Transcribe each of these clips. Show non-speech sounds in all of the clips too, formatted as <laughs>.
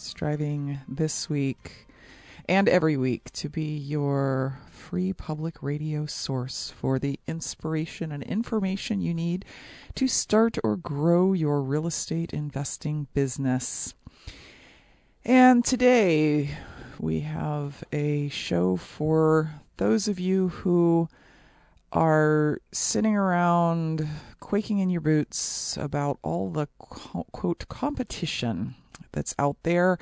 striving this week and every week to be your free public radio source for the inspiration and information you need to start or grow your real estate investing business. And today we have a show for those of you who are sitting around quaking in your boots about all the quote competition that's out there.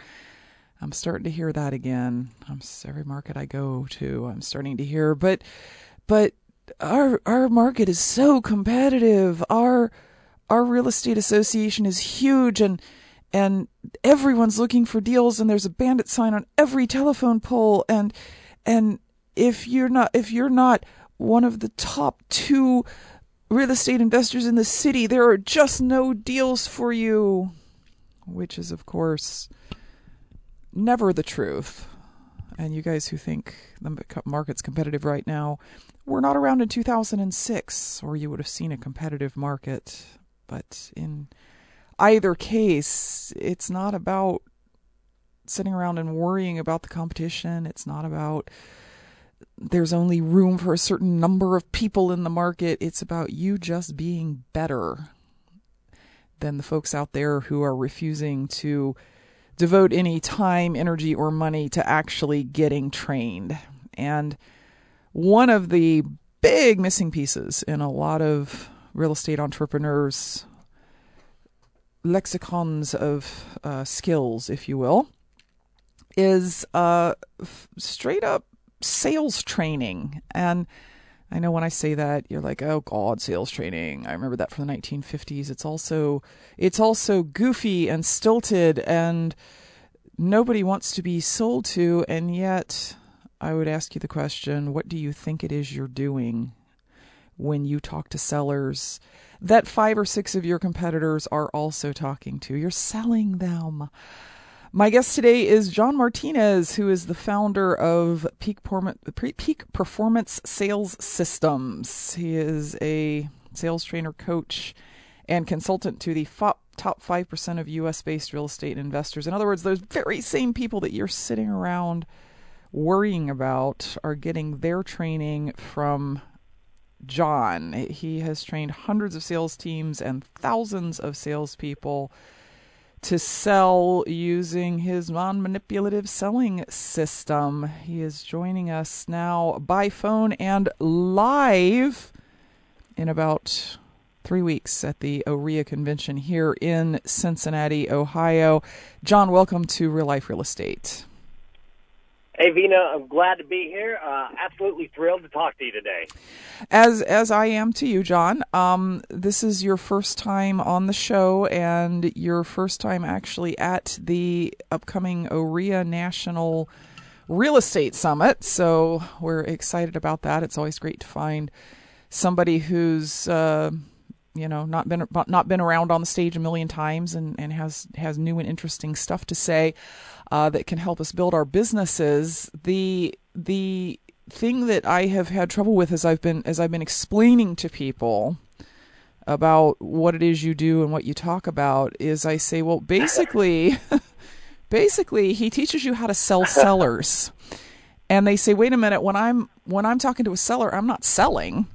I'm starting to hear that again. I'm every market I go to, I'm starting to hear, but but our our market is so competitive. Our our real estate association is huge and and everyone's looking for deals and there's a bandit sign on every telephone pole and and if you're not if you're not one of the top 2 real estate investors in the city, there are just no deals for you which is, of course, never the truth. And you guys who think the market's competitive right now, we're not around in 2006, or you would have seen a competitive market. But in either case, it's not about sitting around and worrying about the competition. It's not about there's only room for a certain number of people in the market. It's about you just being better than the folks out there who are refusing to devote any time, energy, or money to actually getting trained. And one of the big missing pieces in a lot of real estate entrepreneurs' lexicons of uh, skills, if you will, is uh, f- straight up sales training. And I know when I say that, you're like, "Oh God, sales training." I remember that from the 1950s. It's also it's also goofy and stilted, and nobody wants to be sold to. And yet, I would ask you the question: What do you think it is you're doing when you talk to sellers that five or six of your competitors are also talking to? You're selling them. My guest today is John Martinez, who is the founder of Peak, Peak Performance Sales Systems. He is a sales trainer, coach, and consultant to the top 5% of US based real estate investors. In other words, those very same people that you're sitting around worrying about are getting their training from John. He has trained hundreds of sales teams and thousands of salespeople to sell using his non manipulative selling system. He is joining us now by phone and live in about three weeks at the OREA convention here in Cincinnati, Ohio. John, welcome to Real Life Real Estate. Hey, Vena, I'm glad to be here. Uh, absolutely thrilled to talk to you today. As as I am to you, John. Um, this is your first time on the show, and your first time actually at the upcoming OREA National Real Estate Summit. So we're excited about that. It's always great to find somebody who's uh, you know not been not been around on the stage a million times and, and has has new and interesting stuff to say uh, that can help us build our businesses. The the thing that I have had trouble with as I've been as I've been explaining to people about what it is you do and what you talk about is I say, well, basically, <laughs> basically, he teaches you how to sell sellers, and they say, wait a minute, when I'm when I'm talking to a seller, I'm not selling,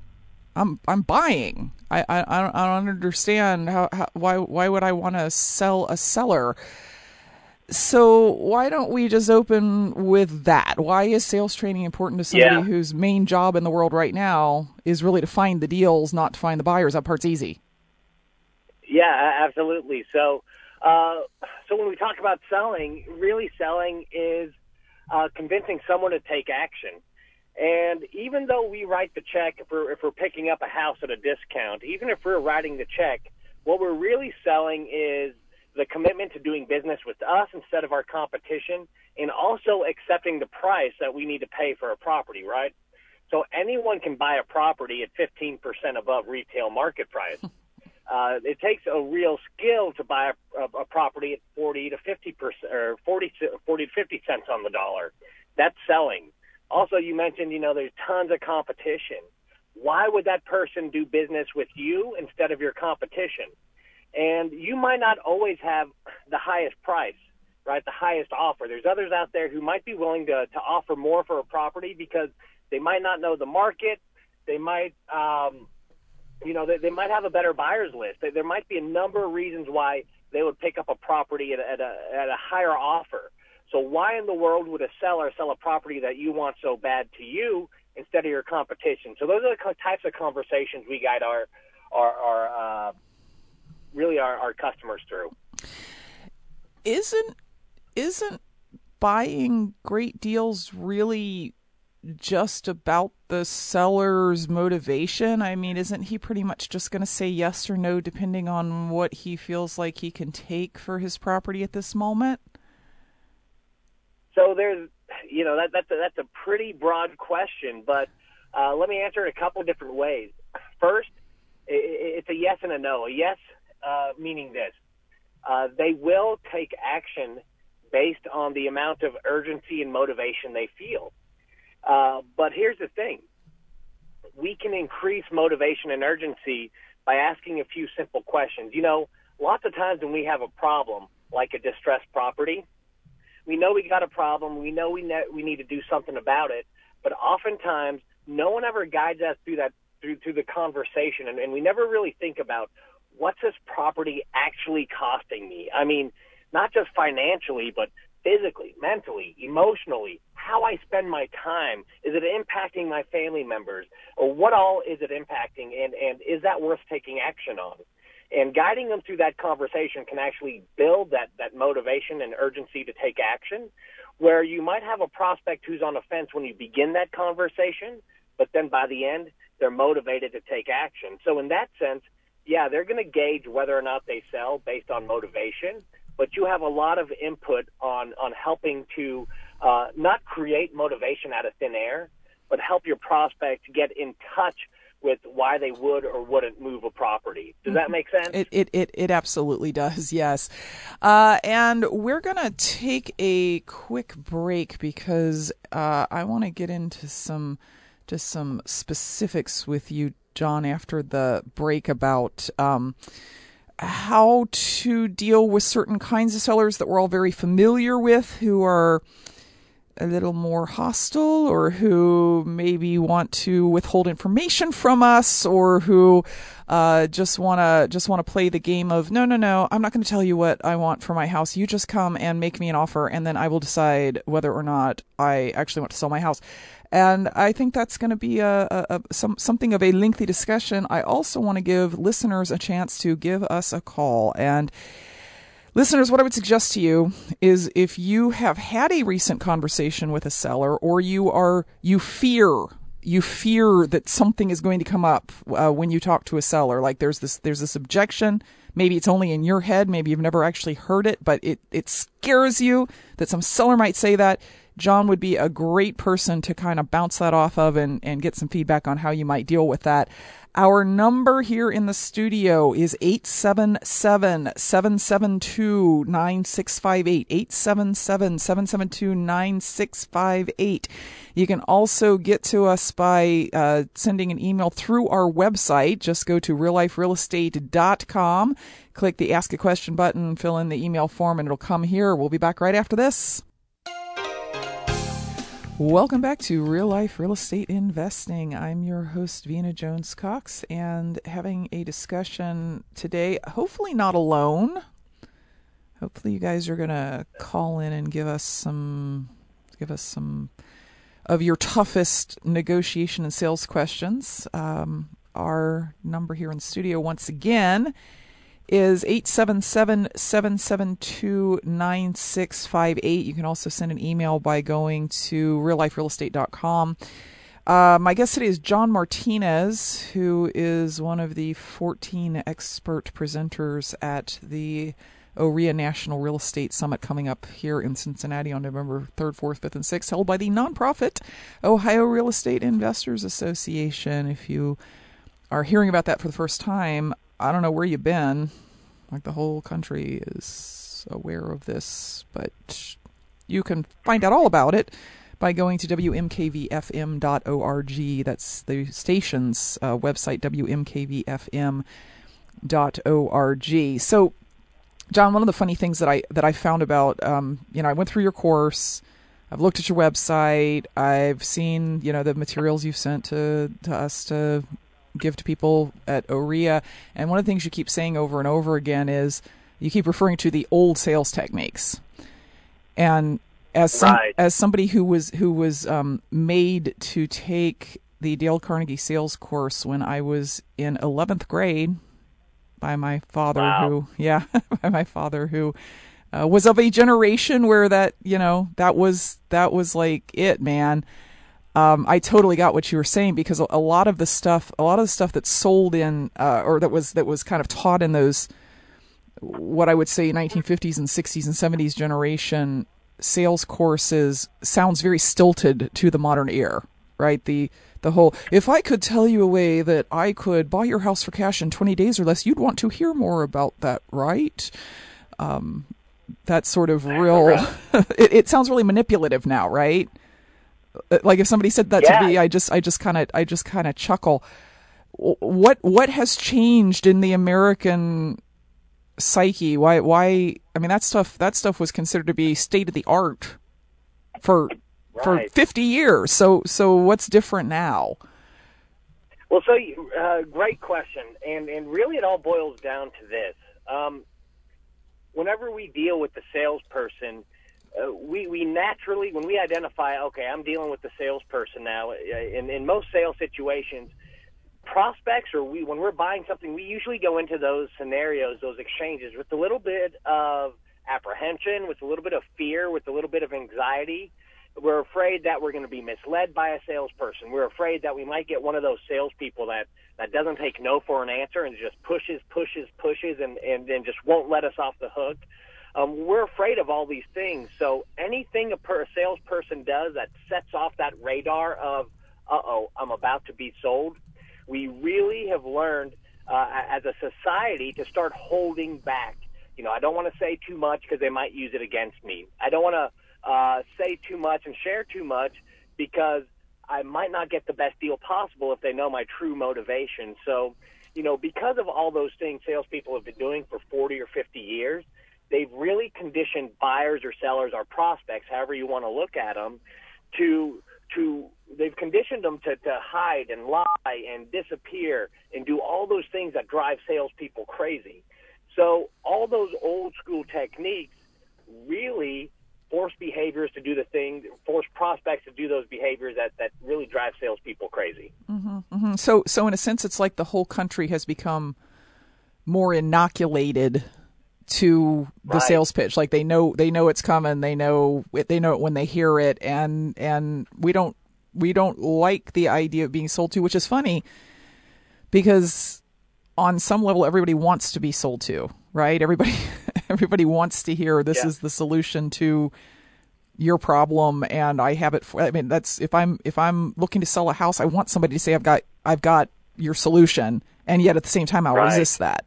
I'm I'm buying. I I, I don't, I don't understand how, how why why would I want to sell a seller? So why don't we just open with that? Why is sales training important to somebody Yeah. whose main job in the world right now is really to find the deals, not to find the buyers? That part's easy. Yeah, absolutely. So, uh, so when we talk about selling, really selling is uh, convincing someone to take action. And even though we write the check, if we're, if we're picking up a house at a discount, even if we're writing the check, what we're really selling is the commitment to doing business with us instead of our competition, and also accepting the price that we need to pay for a property, right? So anyone can buy a property at 15% above retail market price. <laughs> Uh, it takes a real skill to buy a, a, a property at 40 to 50 percent or 40 to, 40 to 50 cents on the dollar. That's selling. Also, you mentioned, you know, there's tons of competition. Why would that person do business with you instead of your competition? And you might not always have the highest price, right? The highest offer. There's others out there who might be willing to, to offer more for a property because they might not know the market. They might, um, you know, they, they might have a better buyer's list. There- might be a number of reasons why they would pick up a property at, at a at a higher offer. So why in the world would a seller sell a property that you want so bad to you instead of your competition? So those are the types of conversations we guide our our, our uh, really our, our customers through. Isn't isn't buying great deals really just about the seller's motivation? I mean, isn't he pretty much just going to say yes or no depending on what he feels like he can take for his property at this moment? So there's, you know, that, that's a, that's a pretty broad question, but uh, let me answer it a couple different ways. First, it's a yes and a no. A yes uh, meaning this: uh, they will take action based on the amount of urgency and motivation they feel. Uh, but here's the thing: we can increase motivation and urgency by asking a few simple questions. You know, lots of times when we have a problem, like a distressed property, we know we got a problem. We know we ne- we need to do something about it. But oftentimes, no one ever guides us through that through through the conversation, and, and we never really think about what's this property actually costing me. I mean, not just financially, but physically, mentally, emotionally. How I spend my time is it impacting my family members, or what all is it impacting, and and is that worth taking action on? And guiding them through that conversation can actually build that that motivation and urgency to take action where you might have a prospect who's on the fence when you begin that conversation but then by the end they're motivated to take action. So in that sense yeah they're going to gauge whether or not they sell based on motivation but you have a lot of input on on helping to uh, not create motivation out of thin air but help your prospect get in touch with why they would or wouldn't move a property. Does that make sense? It it it, it absolutely does. Yes, uh, and we're gonna take a quick break because uh, I want to get into some just some specifics with you, John, after the break about. Um, how to deal with certain kinds of sellers that we're all very familiar with who are a little more hostile or who maybe want to withhold information from us or who uh, just want to just want to play the game of no no no I'm not going to tell you what I want for my house. You just come and make me an offer and then I will decide whether or not I actually want to sell my house. And I think that's going to be a, a, a some something of a lengthy discussion. I also want to give listeners a chance to give us a call. And Listeners, what I would suggest to you is if you have had a recent conversation with a seller or you are, you fear, you fear that something is going to come up uh, when you talk to a seller, like there's this, there's this objection. Maybe it's only in your head. Maybe you've never actually heard it, but it, it scares you that some seller might say that. John would be a great person to kind of bounce that off of and, and get some feedback on how you might deal with that. Our number here in the studio is 877-772-9658. 877-772-9658. You can also get to us by uh, sending an email through our website. Just go to realliferealestate.com, click the ask a question button, fill in the email form, and it'll come here. We'll be back right after this. Welcome back to Real Life Real Estate Investing. I'm your host, Vena Jones Cox, and having a discussion today, hopefully not alone. Hopefully, you guys are to call in and give us some give us some of your toughest negotiation and sales questions. Um, our number here in studio, once again, is 877-772-9658. You can also send an email by going to realliferealestate.com. Uh, my guest today is John Martinez, who is one of the 14 expert presenters at the OREA National Real Estate Summit coming up here in Cincinnati on November 3rd, 4th, 5th, and 6th, held by the nonprofit Ohio Real Estate Investors Association. If you are hearing about that for the first time, I don't know where you've been. Like the whole country is aware of this, but you can find out all about it by going to wmkvfm.org. That's the station's uh, website, wmkvfm.org. So, John, one of the funny things that I that I found about, um, you know, I went through your course. I've looked at your website. I've seen, you know, the materials you've sent to, to us to give to people at OREA. And one of the things you keep saying over and over again is you keep referring to the old sales techniques. And as some, right. as somebody who was who was um, made to take the Dale Carnegie sales course when I was in 11th grade by my father wow. who <laughs> yeah by my father who uh, was of a generation where that you know that was that was like it man um, I totally got what you were saying because a, a, lot of the stuff, a lot of the stuff that's sold in, uh, or that was that was kind of taught in those, what I would say, 1950s and 60s and 70s generation sales courses sounds very stilted to the modern ear, right? The the whole if I could tell you a way that I could buy your house for cash in 20 days or less, you'd want to hear more about that, right? Um, that sort of real. <laughs> it, it sounds really manipulative now, right? Uh, like if somebody said that yeah. to me i just i just kind of i just kind of chuckle what what has changed in the american psyche? Why why i mean that stuff that stuff was considered to be state of the art for right. for 50 years. So so what's different now? Well so uh, great question. And and really it all boils down to this. Um, whenever we deal with the salesperson uh, we we naturally when we identify okay i'm dealing with the salesperson now uh, in in most sales situations prospects or we when we're buying something we usually go into those scenarios those exchanges with a little bit of apprehension with a little bit of fear with a little bit of anxiety. We're afraid that we're going to be misled by a salesperson. We're afraid that we might get one of those salespeople that that doesn't take no for an answer and just pushes pushes pushes and and then just won't let us off the hook um, we're afraid of all these things. So anything a, per, a salesperson does that sets off that radar of, uh oh, I'm about to be sold, we really have learned uh, as a society to start holding back. You know, I don't want to say too much because they might use it against me. I don't want to uh, say too much and share too much because I might not get the best deal possible if they know my true motivation. So, you know, because of all those things salespeople have been doing for 40 or 50 years, they've really conditioned buyers or sellers or prospects, however you want to look at them, to to they've conditioned them to, to hide and lie and disappear and do all those things that drive salespeople crazy. So all those old school techniques really force behaviors to do the thing, force prospects to do those behaviors that, that really drive salespeople crazy. Mm-hmm, mm-hmm. So, so in a sense, it's like the whole country has become more inoculated to the right. sales pitch like they know they know it's coming they know it, they know it when they hear it and and we don't we don't like the idea of being sold to which is funny because on some level everybody wants to be sold to right everybody <laughs> everybody wants to hear this yeah. is the solution to your problem and I have it for, I mean that's if I'm if I'm looking to sell a house I want somebody to say I've got I've got your solution and yet at the same time I'll right. resist that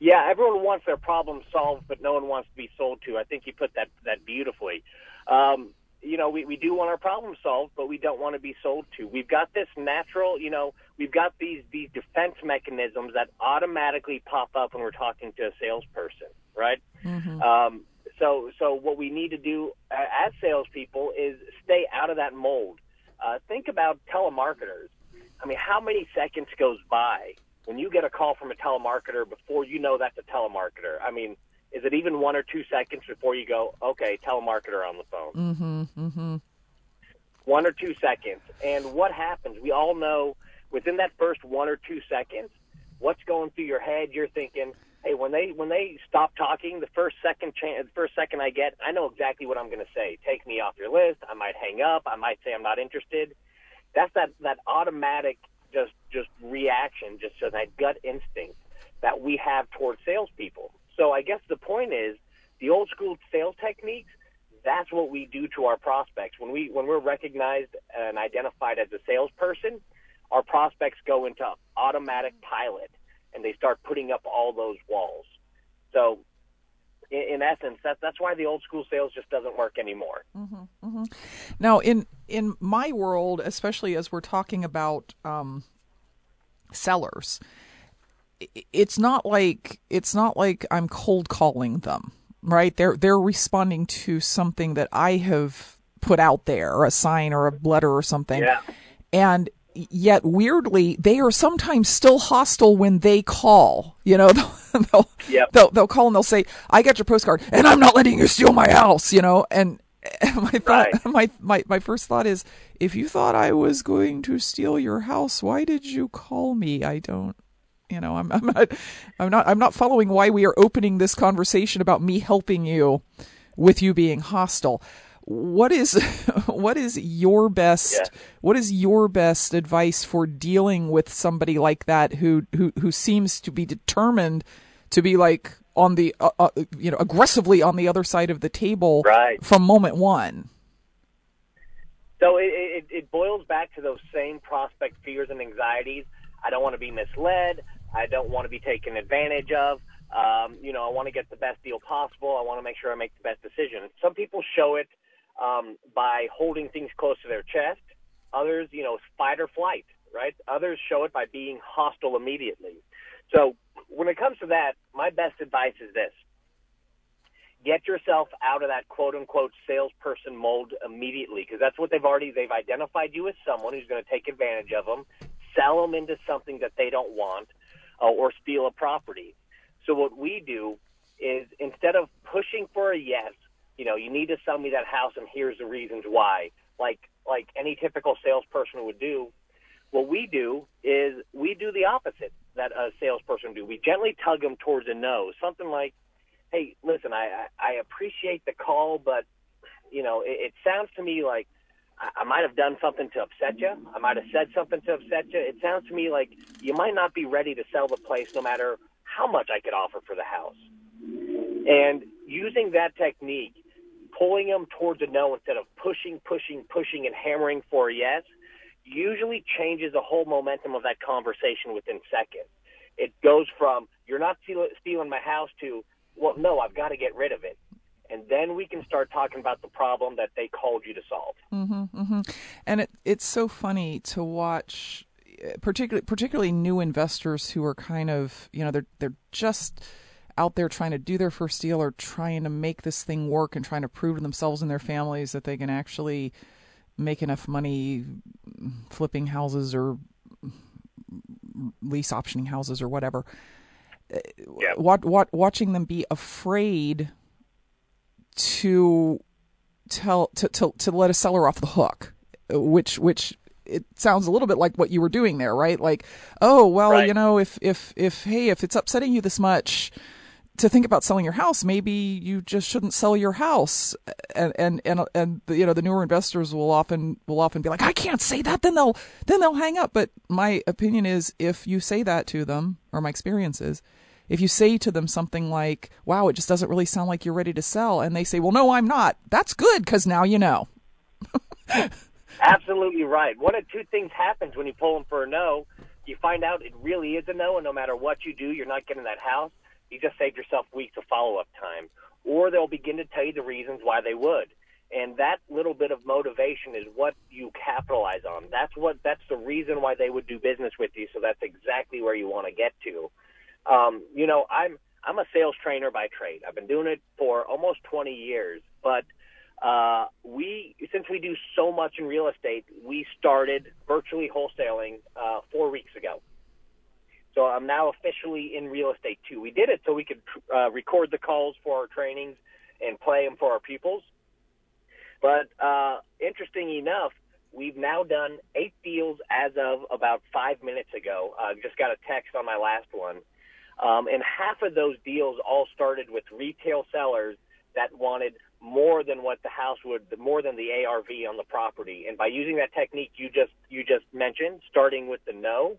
yeah, everyone wants their problem solved, but no one wants to be sold to. I think you put that that beautifully. Um, you know, we, we do want our problem solved, but we don't want to be sold to. We've got this natural, you know, we've got these these defense mechanisms that automatically pop up when we're talking to a salesperson, right? Mm-hmm. Um, So, so what we need to do as salespeople is stay out of that mold. Uh, think about telemarketers. I mean, how many seconds goes by when you get a call from a telemarketer before you know that's a telemarketer? I mean, is it even one or two seconds before you go, okay, telemarketer on the phone? Mm-hmm. Mm-hmm. One or two seconds. And what happens? We all know within that first one or two seconds, what's going through your head? You're thinking, hey, when they when they stop talking, the first second chance, the first second I get, I know exactly what I'm going to say. Take me off your list. I might hang up. I might say I'm not interested. That's that that automatic just just reaction, just so that gut instinct that we have towards salespeople. So I guess the point is the old school sales techniques. That's what we do to our prospects when we when we're recognized and identified as a salesperson. Our prospects go into automatic pilot and they start putting up all those walls. So, in, in essence, that, that's why the old school sales just doesn't work anymore. Mm-hmm, mm-hmm. Now, in in my world, especially as we're talking about um, sellers, it's not like it's not like I'm cold calling them, right? They're they're responding to something that I have put out there, a sign or a letter or something. Yeah. And yet weirdly they are sometimes still hostile when they call you know <laughs> they'll <laughs> they'll, yep. they'll, they'll call and they'll say i got your postcard and i'm not letting you steal my house you know <laughs> and my thought right. my, my my first thought is if you thought i was going to steal your house why did you call me i don't you know i'm <laughs> i'm not i'm not i'm not following why we are opening this conversation about me helping you with you being hostile what is <laughs> what is your best yeah. what is your best advice for dealing with somebody like that who who who seems to be determined to be like on the uh, uh, you know aggressively on the other side of the table right. from moment one so it, it, it boils back to those same prospect fears and anxieties i don't want to be misled i don't want to be taken advantage of um, you know, I want to get the best deal possible. I want to make sure I make the best decision. Some people show it um, by holding things close to their chest. Others, you know, fight or flight, right? Others show it by being hostile immediately. So when it comes to that, my best advice is this. Get yourself out of that quote unquote salesperson mold immediately because that's what they've already, they've identified you as someone who's going to take advantage of them, sell them into something that they don't want, uh, or steal a property. So what we do is instead of pushing for a yes, you know, you need to sell me that house and here's the reasons why. Like like any typical salesperson would do. What we do is we do the opposite that a salesperson do. We gently tug them towards a no. Something like, "Hey, listen, I I appreciate the call, but you know, it, it sounds to me like I, I might have done something to upset you. I might have said something to upset you. It sounds to me like you might not be ready to sell the place, no matter how much I could offer for the house." And using that technique, pulling them towards a no instead of pushing, pushing, pushing, and hammering for a yes usually changes the whole momentum of that conversation within seconds. It goes from, you're not stealing my house to, well, no, I've got to get rid of it. And then we can start talking about the problem that they called you to solve. Mm-hmm, mm-hmm. And it, it's so funny to watch, particularly particularly new investors who are kind of, you know, they're they're just out there trying to do their first deal or trying to make this thing work and trying to prove to themselves and their families that they can actually make enough money flipping houses or lease optioning houses or whatever. Yep. Uh, what, what, watching them be afraid to tell to, to to let a seller off the hook, which which it sounds a little bit like what you were doing there, right? Like, oh well, right. you know, if if if hey, if it's upsetting you this much, to think about selling your house, maybe you just shouldn't sell your house. And and and and the, you know the newer investors will often will often be like, I can't say that. Then they'll then they'll hang up. But my opinion is, if you say that to them, or my experience is, if you say to them something like, "Wow, it just doesn't really sound like you're ready to sell," and they say, "Well, no, I'm not," that's good because now you know. Absolutely right. One of two things happens when you pull them for a no. You find out it really is a no, and no matter what you do, you're not getting that house you just saved yourself weeks of follow up time. Or they'll begin to tell you the reasons why they would. And that little bit of motivation is what you capitalize on. That's what that's the reason why they would do business with you. So that's exactly where you want to get to. Um, you know, I'm I'm a sales trainer by trade. I've been doing it for almost 20 years, but uh, we since we do so much in real estate, we started virtually wholesaling uh, four weeks ago. So I'm now officially in real estate too. We did it so we could uh, record the calls for our trainings and play them for our pupils. But uh, interesting enough, we've now done eight deals as of about five minutes ago. I uh, just got a text on my last one. Um, and half of those deals all started with retail sellers that wanted more than what the house would, more than the ARV on the property. And by using that technique you just you just mentioned, starting with the no,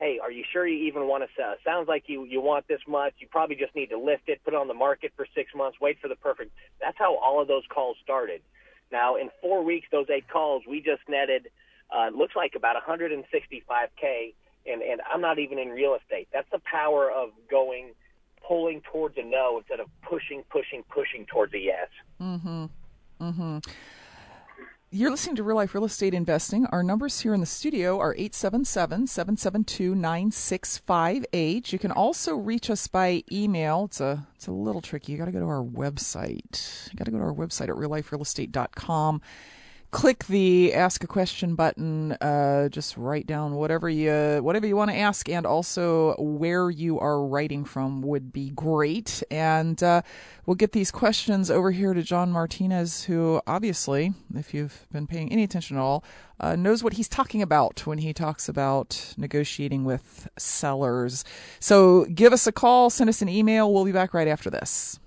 hey, are you sure you even want to sell? Sounds like you you want this much. You probably just need to lift it, put it on the market for six months, wait for the perfect. That's how all of those calls started. Now, in four weeks, those eight calls, we just netted, uh, looks like about 165k, and and I'm not even in real estate. That's the power of going, pulling towards a no instead of pushing, pushing, pushing towards a yes. Mm-hmm. Mm-hmm. You're listening to Real Life Real Estate Investing. Our numbers here in the studio are 877 772 9658. You can also reach us by email. It's a, it's a little tricky. You got to go to our website. You got to go to our website at realliferealestate.com click the ask a question button uh, just write down whatever you whatever you want to ask and also where you are writing from would be great. And uh, we'll get these questions over here to john martinez who obviously if you've been paying any attention at all uh, knows what he's talking about when he talks about negotiating with sellers. So give us a call send us an email. We'll be back right after this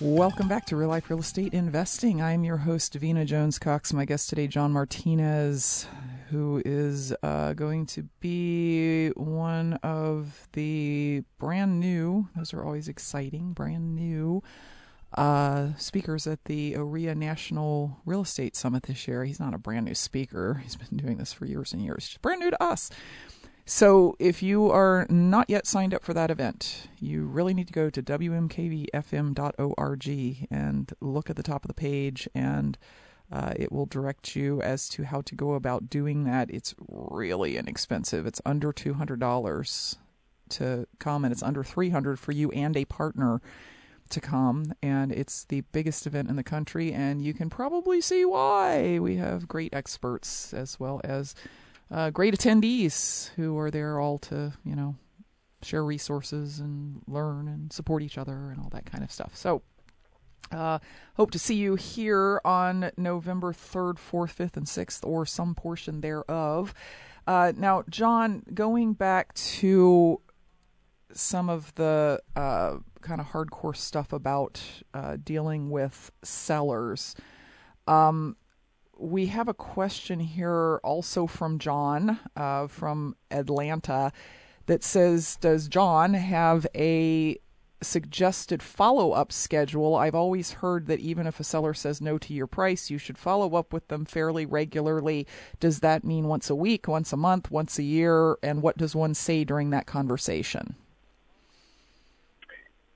Welcome back to Real Life Real Estate Investing. I'm your host, Vena Jones Cox. My guest today, John Martinez, who is uh, going to be one of the brand new, those are always exciting, brand new uh, speakers at the OREA National Real Estate Summit this year. He's not a brand new speaker, he's been doing this for years and years, He's brand new to us. So if you are not yet signed up for that event, you really need to go to wmkvfm.org and look at the top of the page and uh, it will direct you as to how to go about doing that. It's really inexpensive. It's under $200 to come and it's under 300 for you and a partner to come and it's the biggest event in the country and you can probably see why. We have great experts as well as uh, great attendees who are there all to, you know, share resources and learn and support each other and all that kind of stuff. So, uh, hope to see you here on November 3rd, 4th, 5th, and 6th, or some portion thereof. Uh, now, John, going back to some of the uh, kind of hardcore stuff about uh, dealing with sellers, um, we have a question here also from John uh, from Atlanta that says Does John have a suggested follow up schedule? I've always heard that even if a seller says no to your price, you should follow up with them fairly regularly. Does that mean once a week, once a month, once a year? And what does one say during that conversation?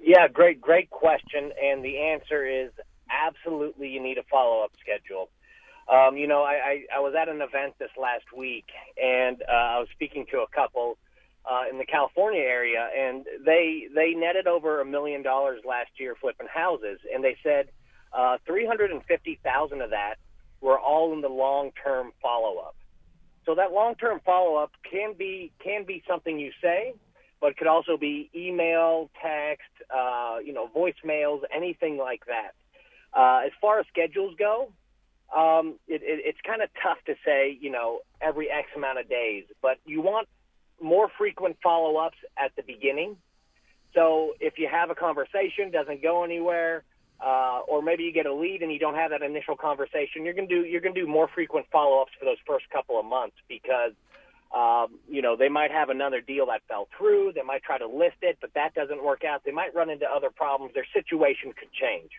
Yeah, great, great question. And the answer is absolutely you need a follow up schedule. Um, you know, I, I, I was at an event this last week, and uh, I was speaking to a couple uh, in the California area, and they they netted over a million dollars last year flipping houses, and they said uh, three hundred and fifty thousand of that were all in the long term follow up. So that long term follow up can be can be something you say, but it could also be email, text, uh, you know, voicemails, anything like that. Uh, as far as schedules go, um, it, it, it's kind of tough to say, you know, every X amount of days, but you want more frequent follow ups at the beginning. So if you have a conversation, doesn't go anywhere, uh, or maybe you get a lead and you don't have that initial conversation, you're gonna do you're gonna do more frequent follow ups for those first couple of months because um, you know they might have another deal that fell through, they might try to list it, but that doesn't work out. They might run into other problems. Their situation could change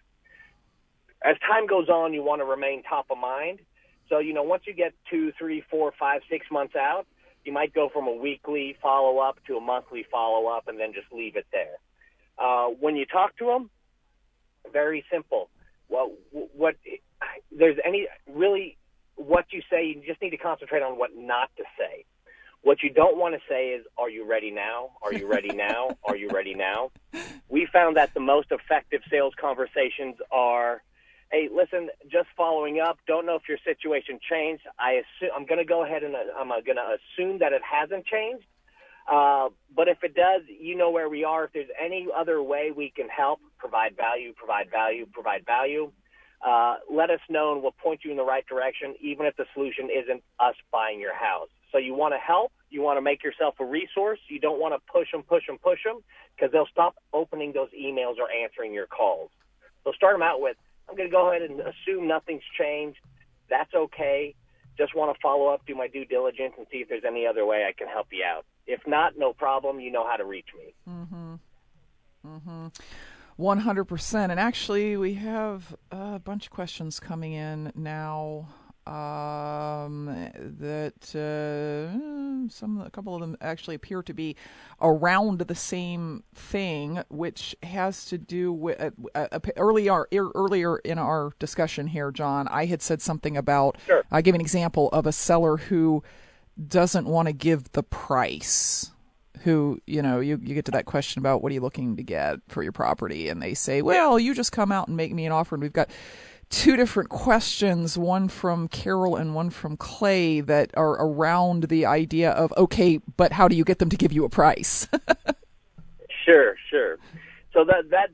as time goes on, you want to remain top of mind. So, you know, once you get two, three, four, five, six months out, you might go from a weekly follow up to a monthly follow up and then just leave it there. Uh, when you talk to them, very simple. Well, what there's any really what you say, you just need to concentrate on what not to say. What you don't want to say is, Are you ready now? Are you ready now? Are you ready now? <laughs> We found that the most effective sales conversations are, Hey, listen, just following up. Don't know if your situation changed. I assume, I'm going to go ahead and uh, I'm going to assume that it hasn't changed. Uh, but if it does, you know where we are. If there's any other way we can help, provide value, provide value, provide value, uh, let us know and we'll point you in the right direction, even if the solution isn't us buying your house. So you want to help. You want to make yourself a resource. You don't want to push them, push them, push them because they'll stop opening those emails or answering your calls. So start them out with, I'm going to go ahead and assume nothing's changed. That's okay. Just want to follow up, do my due diligence, and see if there's any other way I can help you out. If not, no problem. You know how to reach me. Mm-hmm. Mm-hmm. 100%. And actually, we have a bunch of questions coming in now um, that uh, some a couple of them actually appear to be around the same thing, which has to do with uh, uh, earlier earlier in our discussion here, John. I had said something about sure. I gave an example of a seller who doesn't want to give the price who you know you, you get to that question about what are you looking to get for your property and they say well you just come out and make me an offer and we've got two different questions, one from Carol and one from Clay, that are around the idea of okay, but how do you get them to give you a price? <laughs> sure, sure. So that that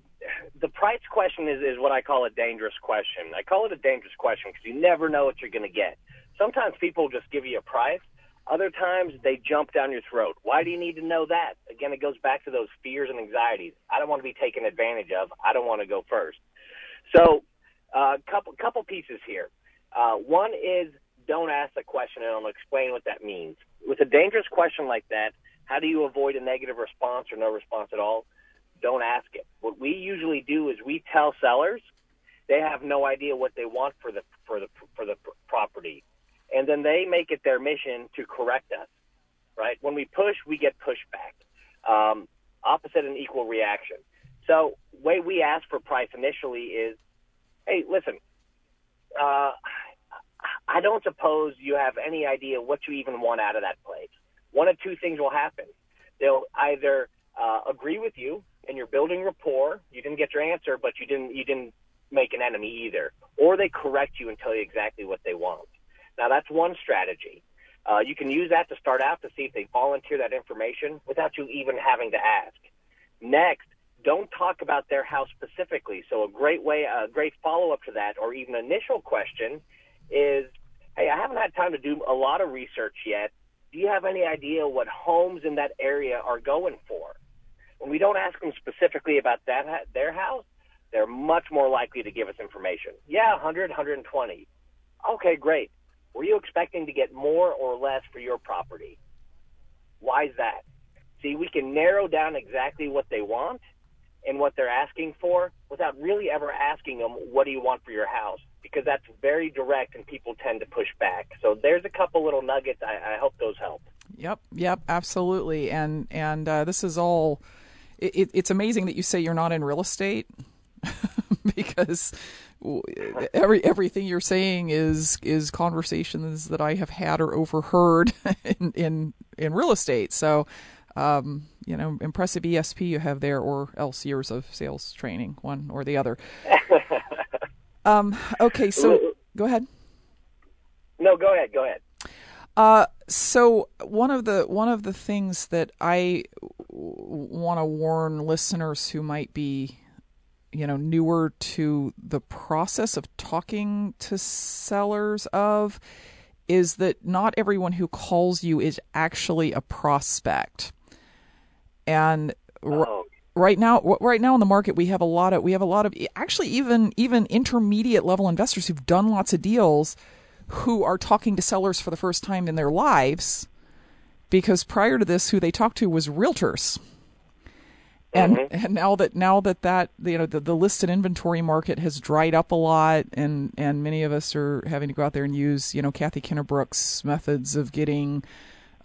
the price question is is what I call a dangerous question. I call it a dangerous question because you never know what you're going to get. Sometimes people just give you a price. Other times they jump down your throat. Why do you need to know that? Again, it goes back to those fears and anxieties. I don't want to be taken advantage of. I don't want to go first. So uh, couple couple pieces here. Uh, one is don't ask the question, and I'll explain what that means. With a dangerous question like that, how do you avoid a negative response or no response at all? Don't ask it. What we usually do is we tell sellers they have no idea what they want for the for the for the property, and then they make it their mission to correct us. Right? When we push, we get pushback. Um, opposite and equal reaction. So, way we ask for price initially is hey, listen, uh, I don't suppose you have any idea what you even want out of that place. One of two things will happen. They'll either uh, agree with you and you're building rapport. You didn't get your answer, but you didn't you didn't make an enemy either, or they correct you and tell you exactly what they want. Now that's one strategy. Uh, you can use that to start out to see if they volunteer that information without you even having to ask. Next, don't talk about their house specifically. So a great way, a great follow up to that, or even initial question, is, hey, I haven't had time to do a lot of research yet. Do you have any idea what homes in that area are going for? When we don't ask them specifically about that their house, they're much more likely to give us information. Yeah, 100, 120. Okay, great. Were you expecting to get more or less for your property? Why is that? See, we can narrow down exactly what they want and what they're asking for without really ever asking them, what do you want for your house? Because that's very direct and people tend to push back. So there's a couple little nuggets. I, I hope those help. Yep, yep, absolutely. And and uh, this is all. It, it's amazing that you say you're not in real estate <laughs> because every everything you're saying is is conversations that I have had or overheard <laughs> in in, in real estate. So um, you know, impressive ESP you have there, or else years of sales training, one or the other. <laughs> um, okay, so go ahead. No, go ahead. Go ahead. Uh, so one of the one of the things that I want to warn listeners who might be, you know, newer to the process of talking to sellers of, is that not everyone who calls you is actually a prospect and oh. right now right now in the market we have a lot of we have a lot of actually even even intermediate level investors who've done lots of deals who are talking to sellers for the first time in their lives because prior to this who they talked to was realtors and mm-hmm. and now that now that that you know the, the listed inventory market has dried up a lot and and many of us are having to go out there and use you know Kathy Kennebrook's methods of getting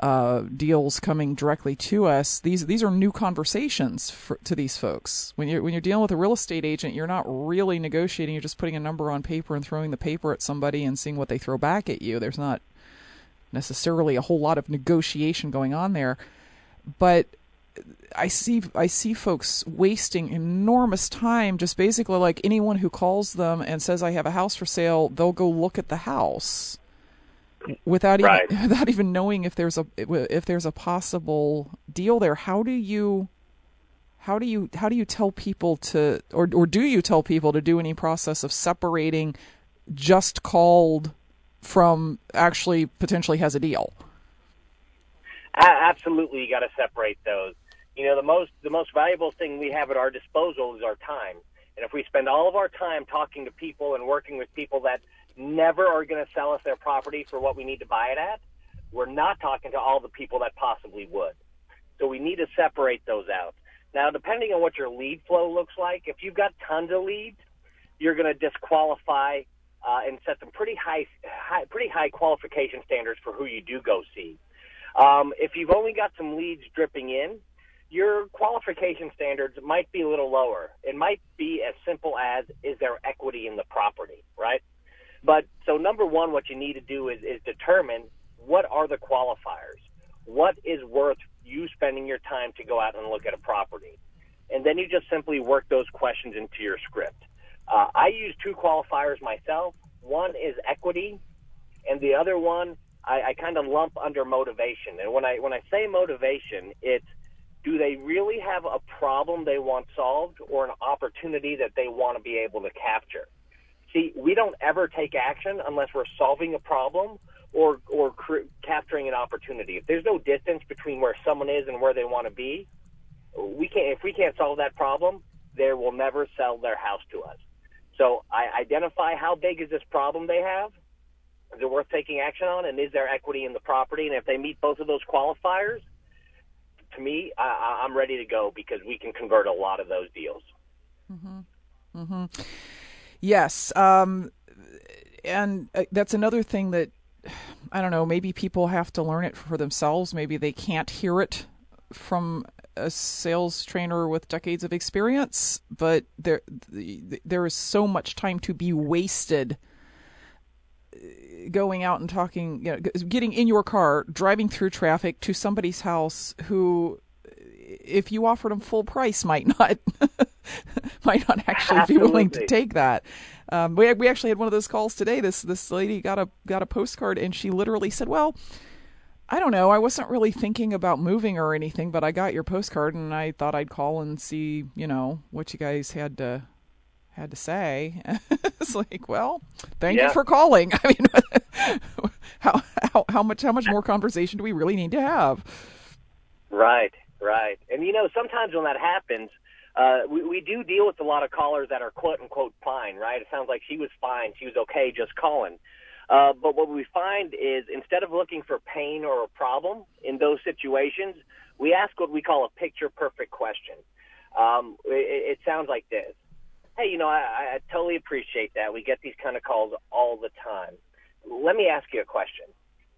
uh, deals coming directly to us. These these are new conversations for, to these folks. When you're when you're dealing with a real estate agent, you're not really negotiating. You're just putting a number on paper and throwing the paper at somebody and seeing what they throw back at you. There's not necessarily a whole lot of negotiation going on there. But I see I see folks wasting enormous time just basically like anyone who calls them and says I have a house for sale, they'll go look at the house without right. even <laughs> without even knowing if there's a if there's a possible deal there. How do you how do you how do you tell people to or or do you tell people to do any process of separating just called from actually potentially has a deal? Absolutely, you got to separate those. You know, the most the most valuable thing we have at our disposal is our time. And if we spend all of our time talking to people and working with people that never are going to sell us their property for what we need to buy it at, we're not talking to all the people that possibly would. So we need to separate those out. Now, depending on what your lead flow looks like, if you've got tons of leads, you're going to disqualify uh, and set some pretty high, high, pretty high qualification standards for who you do go see. Um, if you've only got some leads dripping in, your qualification standards might be a little lower. It might be as simple as is there equity in the property, right? But so number one, what you need to do is, is determine what are the qualifiers. What is worth you spending your time to go out and look at a property? And then you just simply work those questions into your script. Uh, I use two qualifiers myself. One is equity, and the other one I, I kind of lump under motivation. And when I when I say motivation, it's do they really have a problem they want solved or an opportunity that they want to be able to capture? See, we don't ever take action unless we're solving a problem or or cr- capturing an opportunity. If there's no distance between where someone is and where they want to be, we can't. If we can't solve that problem, they will never sell their house to us. So I identify how big is this problem they have. Is it worth taking action on, and is there equity in the property? And if they meet both of those qualifiers, to me, I, I'm ready to go because we can convert a lot of those deals. Mm-hmm. Mm-hmm. Yes, um, and uh, that's another thing that I don't know. Maybe people have to learn it for themselves. Maybe they can't hear it from a sales trainer with decades of experience. But there, there is so much time to be wasted going out and talking, you know, getting in your car, driving through traffic to somebody's house who, if you offered them full price, might not <laughs> might not actually Absolutely. be willing to take that. Um, we we actually had one of those calls today. This this lady got a got a postcard and she literally said, "Well, I don't know. I wasn't really thinking about moving or anything, but I got your postcard and I thought I'd call and see, you know, what you guys had to had to say." <laughs> it's like, well, thank Yeah. you for calling. <laughs> I mean, <laughs> how how how much how much more conversation do we really need to have? Right, right. And you know, sometimes when that happens, uh, we, we do deal with a lot of callers that are quote unquote fine, right? It sounds like she was fine, she was okay just calling. Uh, but what we find is instead of looking for pain or a problem in those situations, we ask what we call a picture perfect question. Um, it, it sounds like this. Hey, you know, I, I totally appreciate that. We get these kind of calls all the time. Let me ask you a question.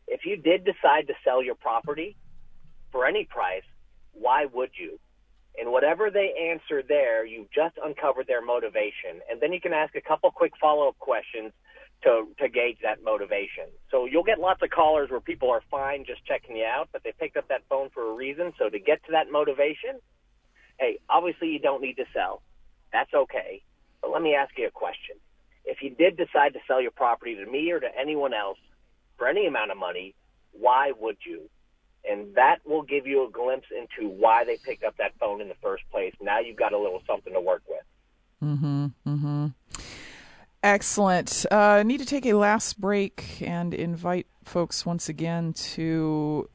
If you did decide to sell your property for any price, why would you? And whatever they answer there, you've just uncovered their motivation. And then you can ask a couple quick follow up questions to, to gauge that motivation. So you'll get lots of callers where people are fine just checking you out, but they picked up that phone for a reason. So to get to that motivation, hey, obviously you don't need to sell. That's okay. But let me ask you a question. If you did decide to sell your property to me or to anyone else for any amount of money, why would you? and that will give you a glimpse into why they picked up that phone in the first place. Now you've got a little something to work with. Mm-hmm. Mm-hmm. Excellent. Uh, need to take a last break and invite folks once again to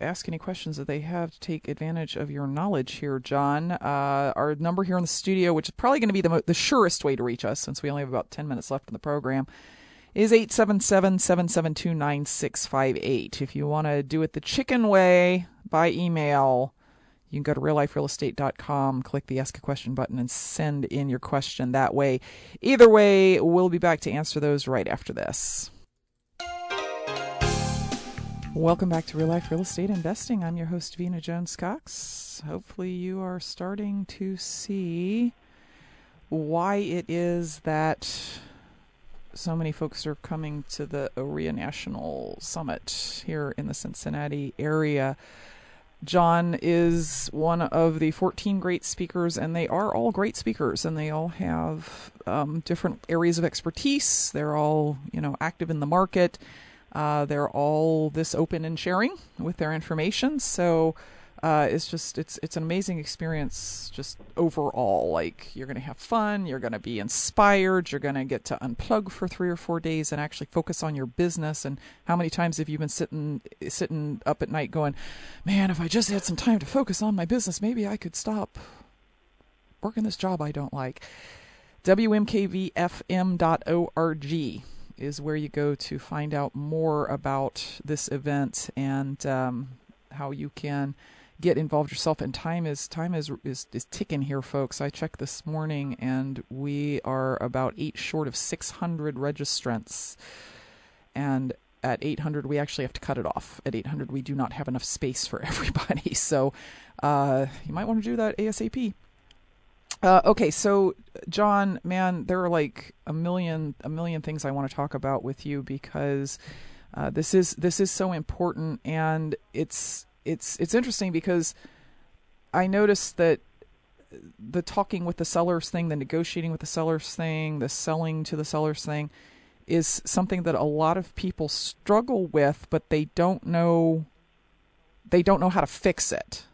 ask any questions that they have to take advantage of your knowledge here, John. Uh, our number here in the studio, which is probably going to be the, mo- the surest way to reach us since we only have about 10 minutes left in the program, is 877-772-9658. If you want to do it the chicken way by email, you can go to realliferealestate.com, click the ask a question button, and send in your question that way. Either way, we'll be back to answer those right after this. Welcome back to Real Life Real Estate Investing. I'm your host, Vena Jones Cox. Hopefully, you are starting to see why it is that so many folks are coming to the OREA National Summit here in the Cincinnati area. John is one of the 14 great speakers, and they are all great speakers, and they all have um, different areas of expertise. They're all, you know, active in the market. Uh, they're all this open and sharing with their information. So uh, it's just it's it's an amazing experience just overall. Like you're to have fun, you're to be inspired, you're to get to unplug for three or four days and actually focus on your business. And how many times have you been sitting sitting up at night going, "Man, if I just had some time to focus on my business, maybe I could stop working this job I don't like." WMKVFM.org is where you go to find out more about this event and um, how you can get involved yourself. And time is time is, is is ticking here, folks. I checked this morning, and we are about eight short of 600 registrants. And at 800, we actually have to cut it off. At 800, we do not have enough space for <laughs> everybody. So uh, you might want to do that ASAP. Uh, okay, so John, man, there are like a million a million things I want to talk about with you because uh, this is this is so important, and it's it's it's interesting because I noticed that the talking with the sellers thing, the negotiating with the sellers thing, the selling to the sellers thing is something that a lot of people struggle with, but they don't know they don't know how to fix it.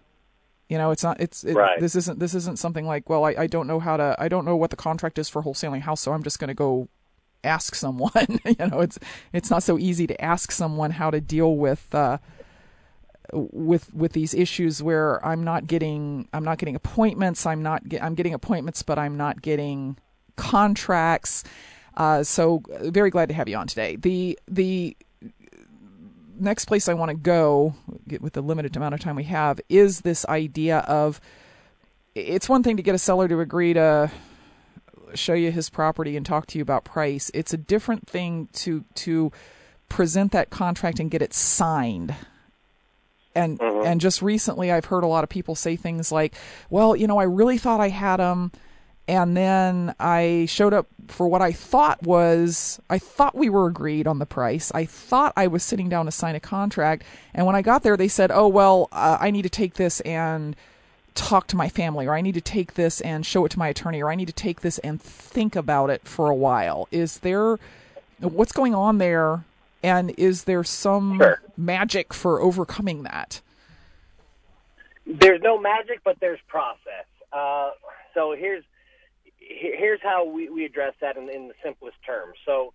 You know, it's not it's it, right. this isn't this isn't something like, well, I, I don't know how to I don't know what the contract is for wholesaling house, so I'm just going to go ask <laughs> someone. you know, it's it's not so easy to ask someone how to deal with uh, with with these issues where I'm not getting I'm not getting appointments. I'm not get, I'm getting appointments, but I'm not getting contracts. Uh, so very glad to have you on today. The the next place I want to go with the limited amount of time we have is this idea of it's one thing to get a seller to agree to show you his property and talk to you about price. It's a different thing to to present that contract and get it signed and mm-hmm. and just recently I've heard a lot of people say things like, "Well, you know, I really thought I had them." And then I showed up for what I thought was I thought we were agreed on the price. I thought I was sitting down to sign a contract, and when I got there, they said, "Oh well, uh, I need to take this and talk to my family, or I need to take this and show it to my attorney, or I need to take this and think about it for a while." Is there what's going on there and is there some sure. magic for overcoming that? There's no magic, but there's process. Uh, so here's here's how we, we address that in, in the simplest terms. So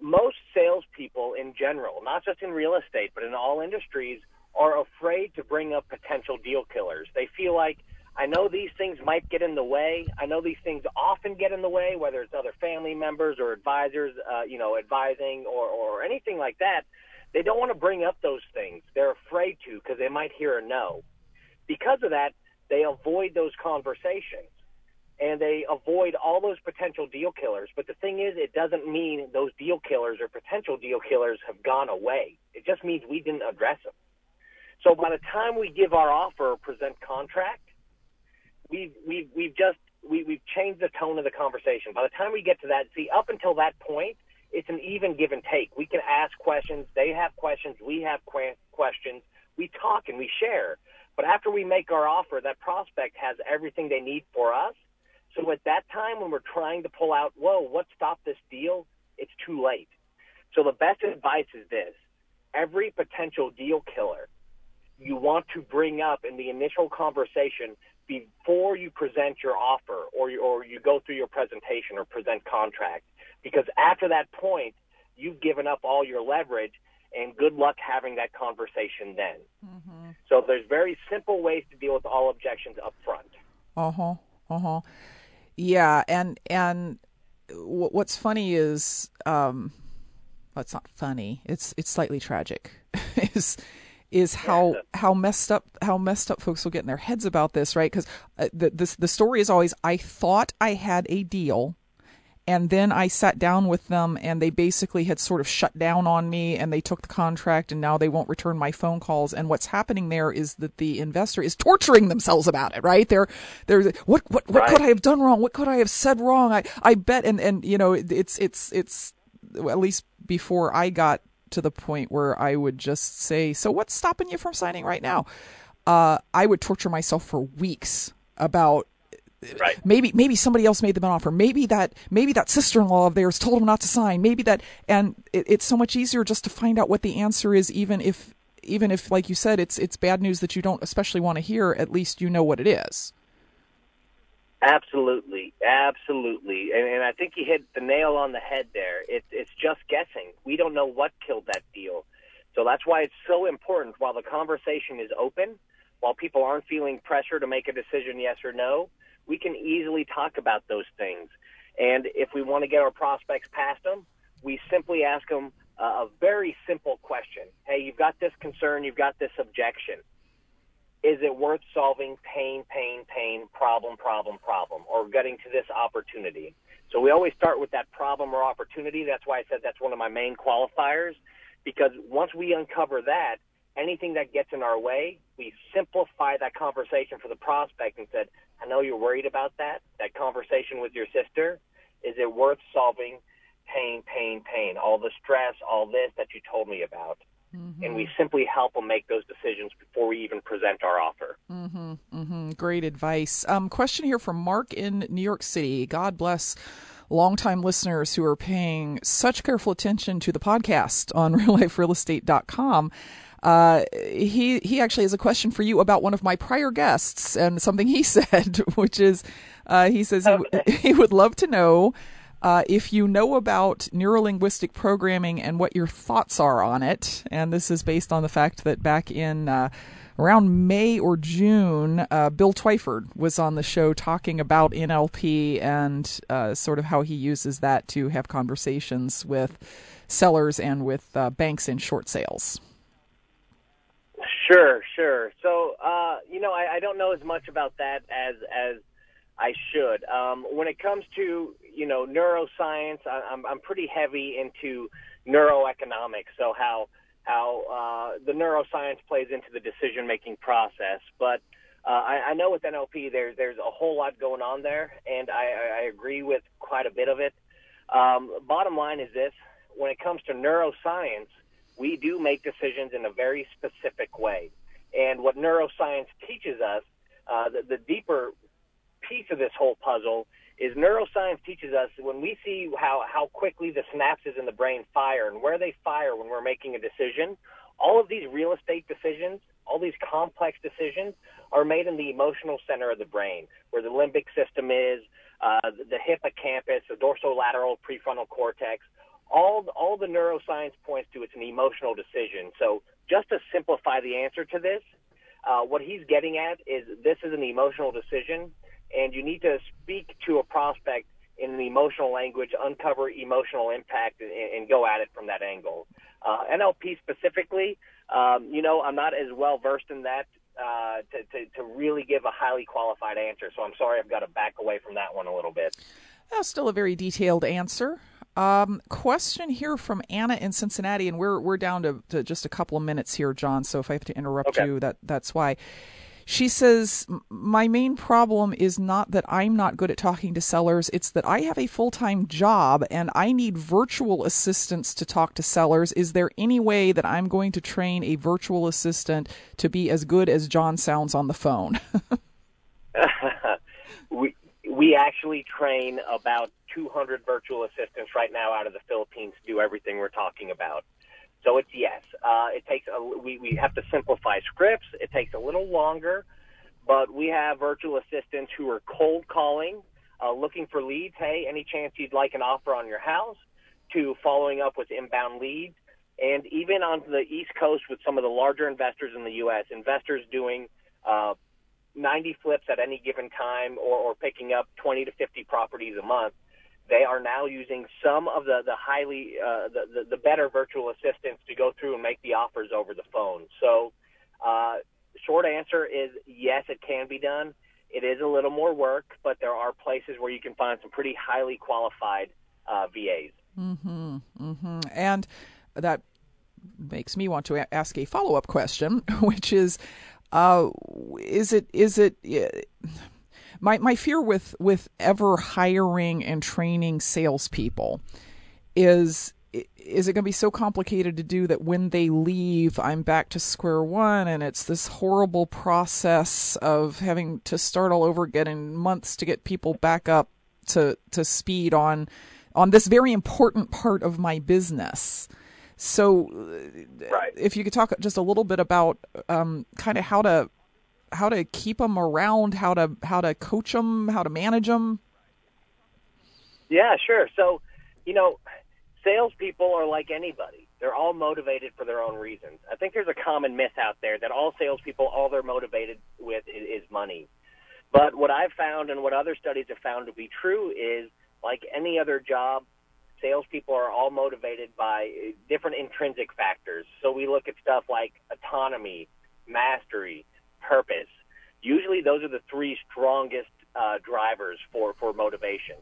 most salespeople in general, not just in real estate, but in all industries, are afraid to bring up potential deal killers. They feel like I know these things might get in the way. I know these things often get in the way, whether it's other family members or advisors, uh, you know, advising or, or anything like that. They don't want to bring up those things. They're afraid to because they might hear a no. Because of that, they avoid those conversations and they avoid all those potential deal killers. But the thing is, it doesn't mean those deal killers or potential deal killers have gone away. It just means we didn't address them. So by the time we give our offer or present contract, we've we've we've just we we've changed the tone of the conversation. By the time we get to that, see, up until that point, it's an even give and take. We can ask questions, they have questions, we have qu- questions, we talk and we share. But after we make our offer, that prospect has everything they need for us. So at that time, when we're trying to pull out, whoa, what stopped this deal? It's too late. So the best advice is this: every potential deal killer you want to bring up in the initial conversation before you present your offer or you, or you go through your presentation or present contract. Because after that point, you've given up all your leverage and good luck having that conversation then. Mm-hmm. So there's very simple ways to deal with all objections up front. Uh-huh. Uh-huh. Yeah, and and what's funny is um well, it's not funny. It's it's slightly tragic. <laughs> is is how how messed up how messed up folks will get in their heads about this, right? Because uh, the, the the story is always I thought I had a deal, and then I sat down with them, and they basically had sort of shut down on me, and they took the contract, and now they won't return my phone calls. And what's happening there is that the investor is torturing themselves about it, right? They're they're what what what right. could I have done wrong? What could I have said wrong? I I bet, and and you know it's it's it's at least before I got to the point where I would just say, "So what's stopping you from signing right now?" Uh, I would torture myself for weeks about Right. maybe maybe somebody else made them an offer maybe that maybe that sister-in-law of theirs told them not to sign maybe that and it, it's so much easier just to find out what the answer is even if even if like you said it's it's bad news that you don't especially want to hear at least you know what it is Absolutely, absolutely, and, and I think you hit the nail on the head there. It's it's just guessing. We don't know what killed that deal, so that's why it's so important. While the conversation is open, while people aren't feeling pressure to make a decision, yes or no, we can easily talk about those things. And if we want to get our prospects past them, we simply ask them uh, a very simple question. Hey, you've got this concern, you've got this objection is it worth solving pain, pain, pain, problem, problem, problem, or getting to this opportunity? So we always start with that problem or opportunity. That's why I said that's one of my main qualifiers, because once we uncover that, anything that gets in our way, we simplify that conversation for the prospect and said, I know you're worried about that, that conversation with your sister. Is it worth solving pain, pain, pain, all the stress, all this that you told me about? Mm-hmm. And we simply help them make those decisions before we even present our offer. Mm-hmm, mm-hmm. Great advice. Um, question here from Mark in New York City. God bless longtime listeners who are paying such careful attention to the podcast on <laughs> realliferealestate.com. Uh, he he actually has a question for you about one of my prior guests and something he <laughs> said, which is uh, he says he, <laughs> he would love to know uh, if you know about neurolinguistic programming and what your thoughts are on it, and this is based on the fact that back in uh, around May or June, uh, Bill Twyford was on the show talking about NLP and uh, sort of how he uses that to have conversations with sellers and with uh, banks in short sales. Sure, sure. So, uh, you know, I, I don't know as much about that as as I should. Um, when it comes to you know neuroscience, I, I'm I'm pretty heavy into neuroeconomics. So how how uh, the neuroscience plays into the decision making process. But uh, I, I know with NLP, there's there's a whole lot going on there, and I, I agree with quite a bit of it. Um, bottom line is this: when it comes to neuroscience, we do make decisions in a very specific way. And what neuroscience teaches us, uh, the, the deeper piece of this whole puzzle is neuroscience teaches us when we see how, how quickly the synapses in the brain fire and where they fire when we're making a decision, all of these real estate decisions, all these complex decisions are made in the emotional center of the brain, where the limbic system is, uh, the, hippocampus, the dorsolateral prefrontal cortex. All, all the neuroscience points to it's an emotional decision. So just to simplify the answer to this, uh, what he's getting at is this is an emotional decision and you need to speak to a prospect in the emotional language, uncover emotional impact, and, and go at it from that angle. Uh, NLP specifically, um, you know, I'm not as well versed in that uh, to, to, to really give a highly qualified answer. So I'm sorry I've got to back away from that one a little bit. That's still a very detailed answer. Um, question here from Anna in Cincinnati, and we're we're down to, to, just a couple of minutes here, John. So if I have to interrupt okay. you, that that's why. She says, My main problem is not that I'm not good at talking to sellers, it's that I have a full time job and I need virtual assistants to talk to sellers. Is there any way that I'm going to train a virtual assistant to be as good as John sounds on the phone? <laughs> <laughs> we, we actually train about 200 virtual assistants right now out of the Philippines to do everything we're talking about. So it's yes. Uh, it takes a, we we have to simplify scripts. It takes a little longer, but we have virtual assistants who are cold calling, uh, looking for leads. Hey, any chance you'd like an offer on your house? To following up with inbound leads, and even on the East Coast with some of the larger investors in the U.S. Investors doing uh, 90 flips at any given time, or, or picking up 20 to 50 properties a month they are now using some of the the highly uh, the, the, the better virtual assistants to go through and make the offers over the phone. So, uh, short answer is yes, it can be done. It is a little more work, but there are places where you can find some pretty highly qualified uh, VAs. Mm-hmm. Mm-hmm. And that makes me want to ask a follow up question, <laughs> which is, uh, is it is it my my fear with with ever hiring and training salespeople is is it going to be so complicated to do that when they leave, I'm back to square one, and it's this horrible process of having to start all over again in months to get people back up to to speed on on this very important part of my business. So, right. if you could talk just a little bit about um, kind of how to how to keep them around, how to how to coach them, how to manage them. Yeah, sure. So, you know, salespeople are like anybody. They're all motivated for their own reasons. I think there's a common myth out there that all salespeople, all they're motivated with is, is money. But what I've found and what other studies have found to be true is, like any other job, salespeople are all motivated by uh, different intrinsic factors. So we look at stuff like autonomy, mastery, purpose. Usually, those are the three strongest uh, drivers for for motivation.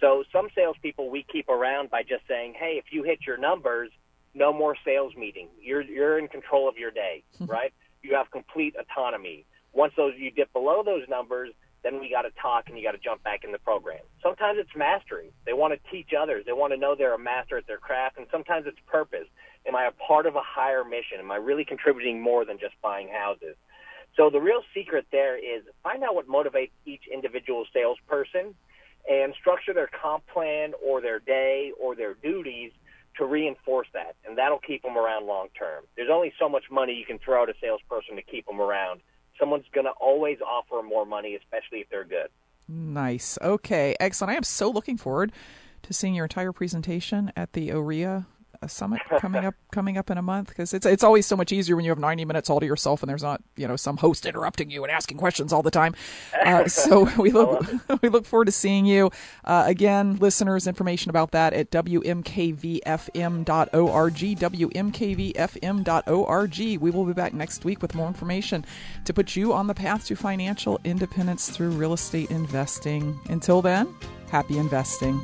So some salespeople we keep around by just saying, "Hey, if you hit your numbers, no more sales meeting. You're you're in control of your day, <laughs> right? You have complete autonomy. Once those you dip below those numbers, then we got to talk and you got to jump back in the program. Sometimes it's mastery. They want to teach others. They want to know they're a master at their craft, and sometimes it's purpose. Am I a part of a higher mission? Am I really contributing more than just buying houses? So the real secret there is find out what motivates each individual salesperson and structure their comp plan or their day or their duties to reinforce that, and that'll keep them around long term. There's only so much money you can throw at a salesperson to keep them around. Someone's going to always offer more money, especially if they're good. Nice. Okay, excellent. I am so looking forward to seeing your entire presentation at the OREA a summit coming up coming up in a month because it's it's always so much easier when you have 90 minutes all to yourself and there's not you know some host interrupting you and asking questions all the time. <laughs> Uh, so we look <laughs> we look forward to seeing you uh, again, listeners. Information about that at wmkvfm.org. wmkvfm.org. We will be back next week with more information to put you on the path to financial independence through real estate investing. Until then, happy investing.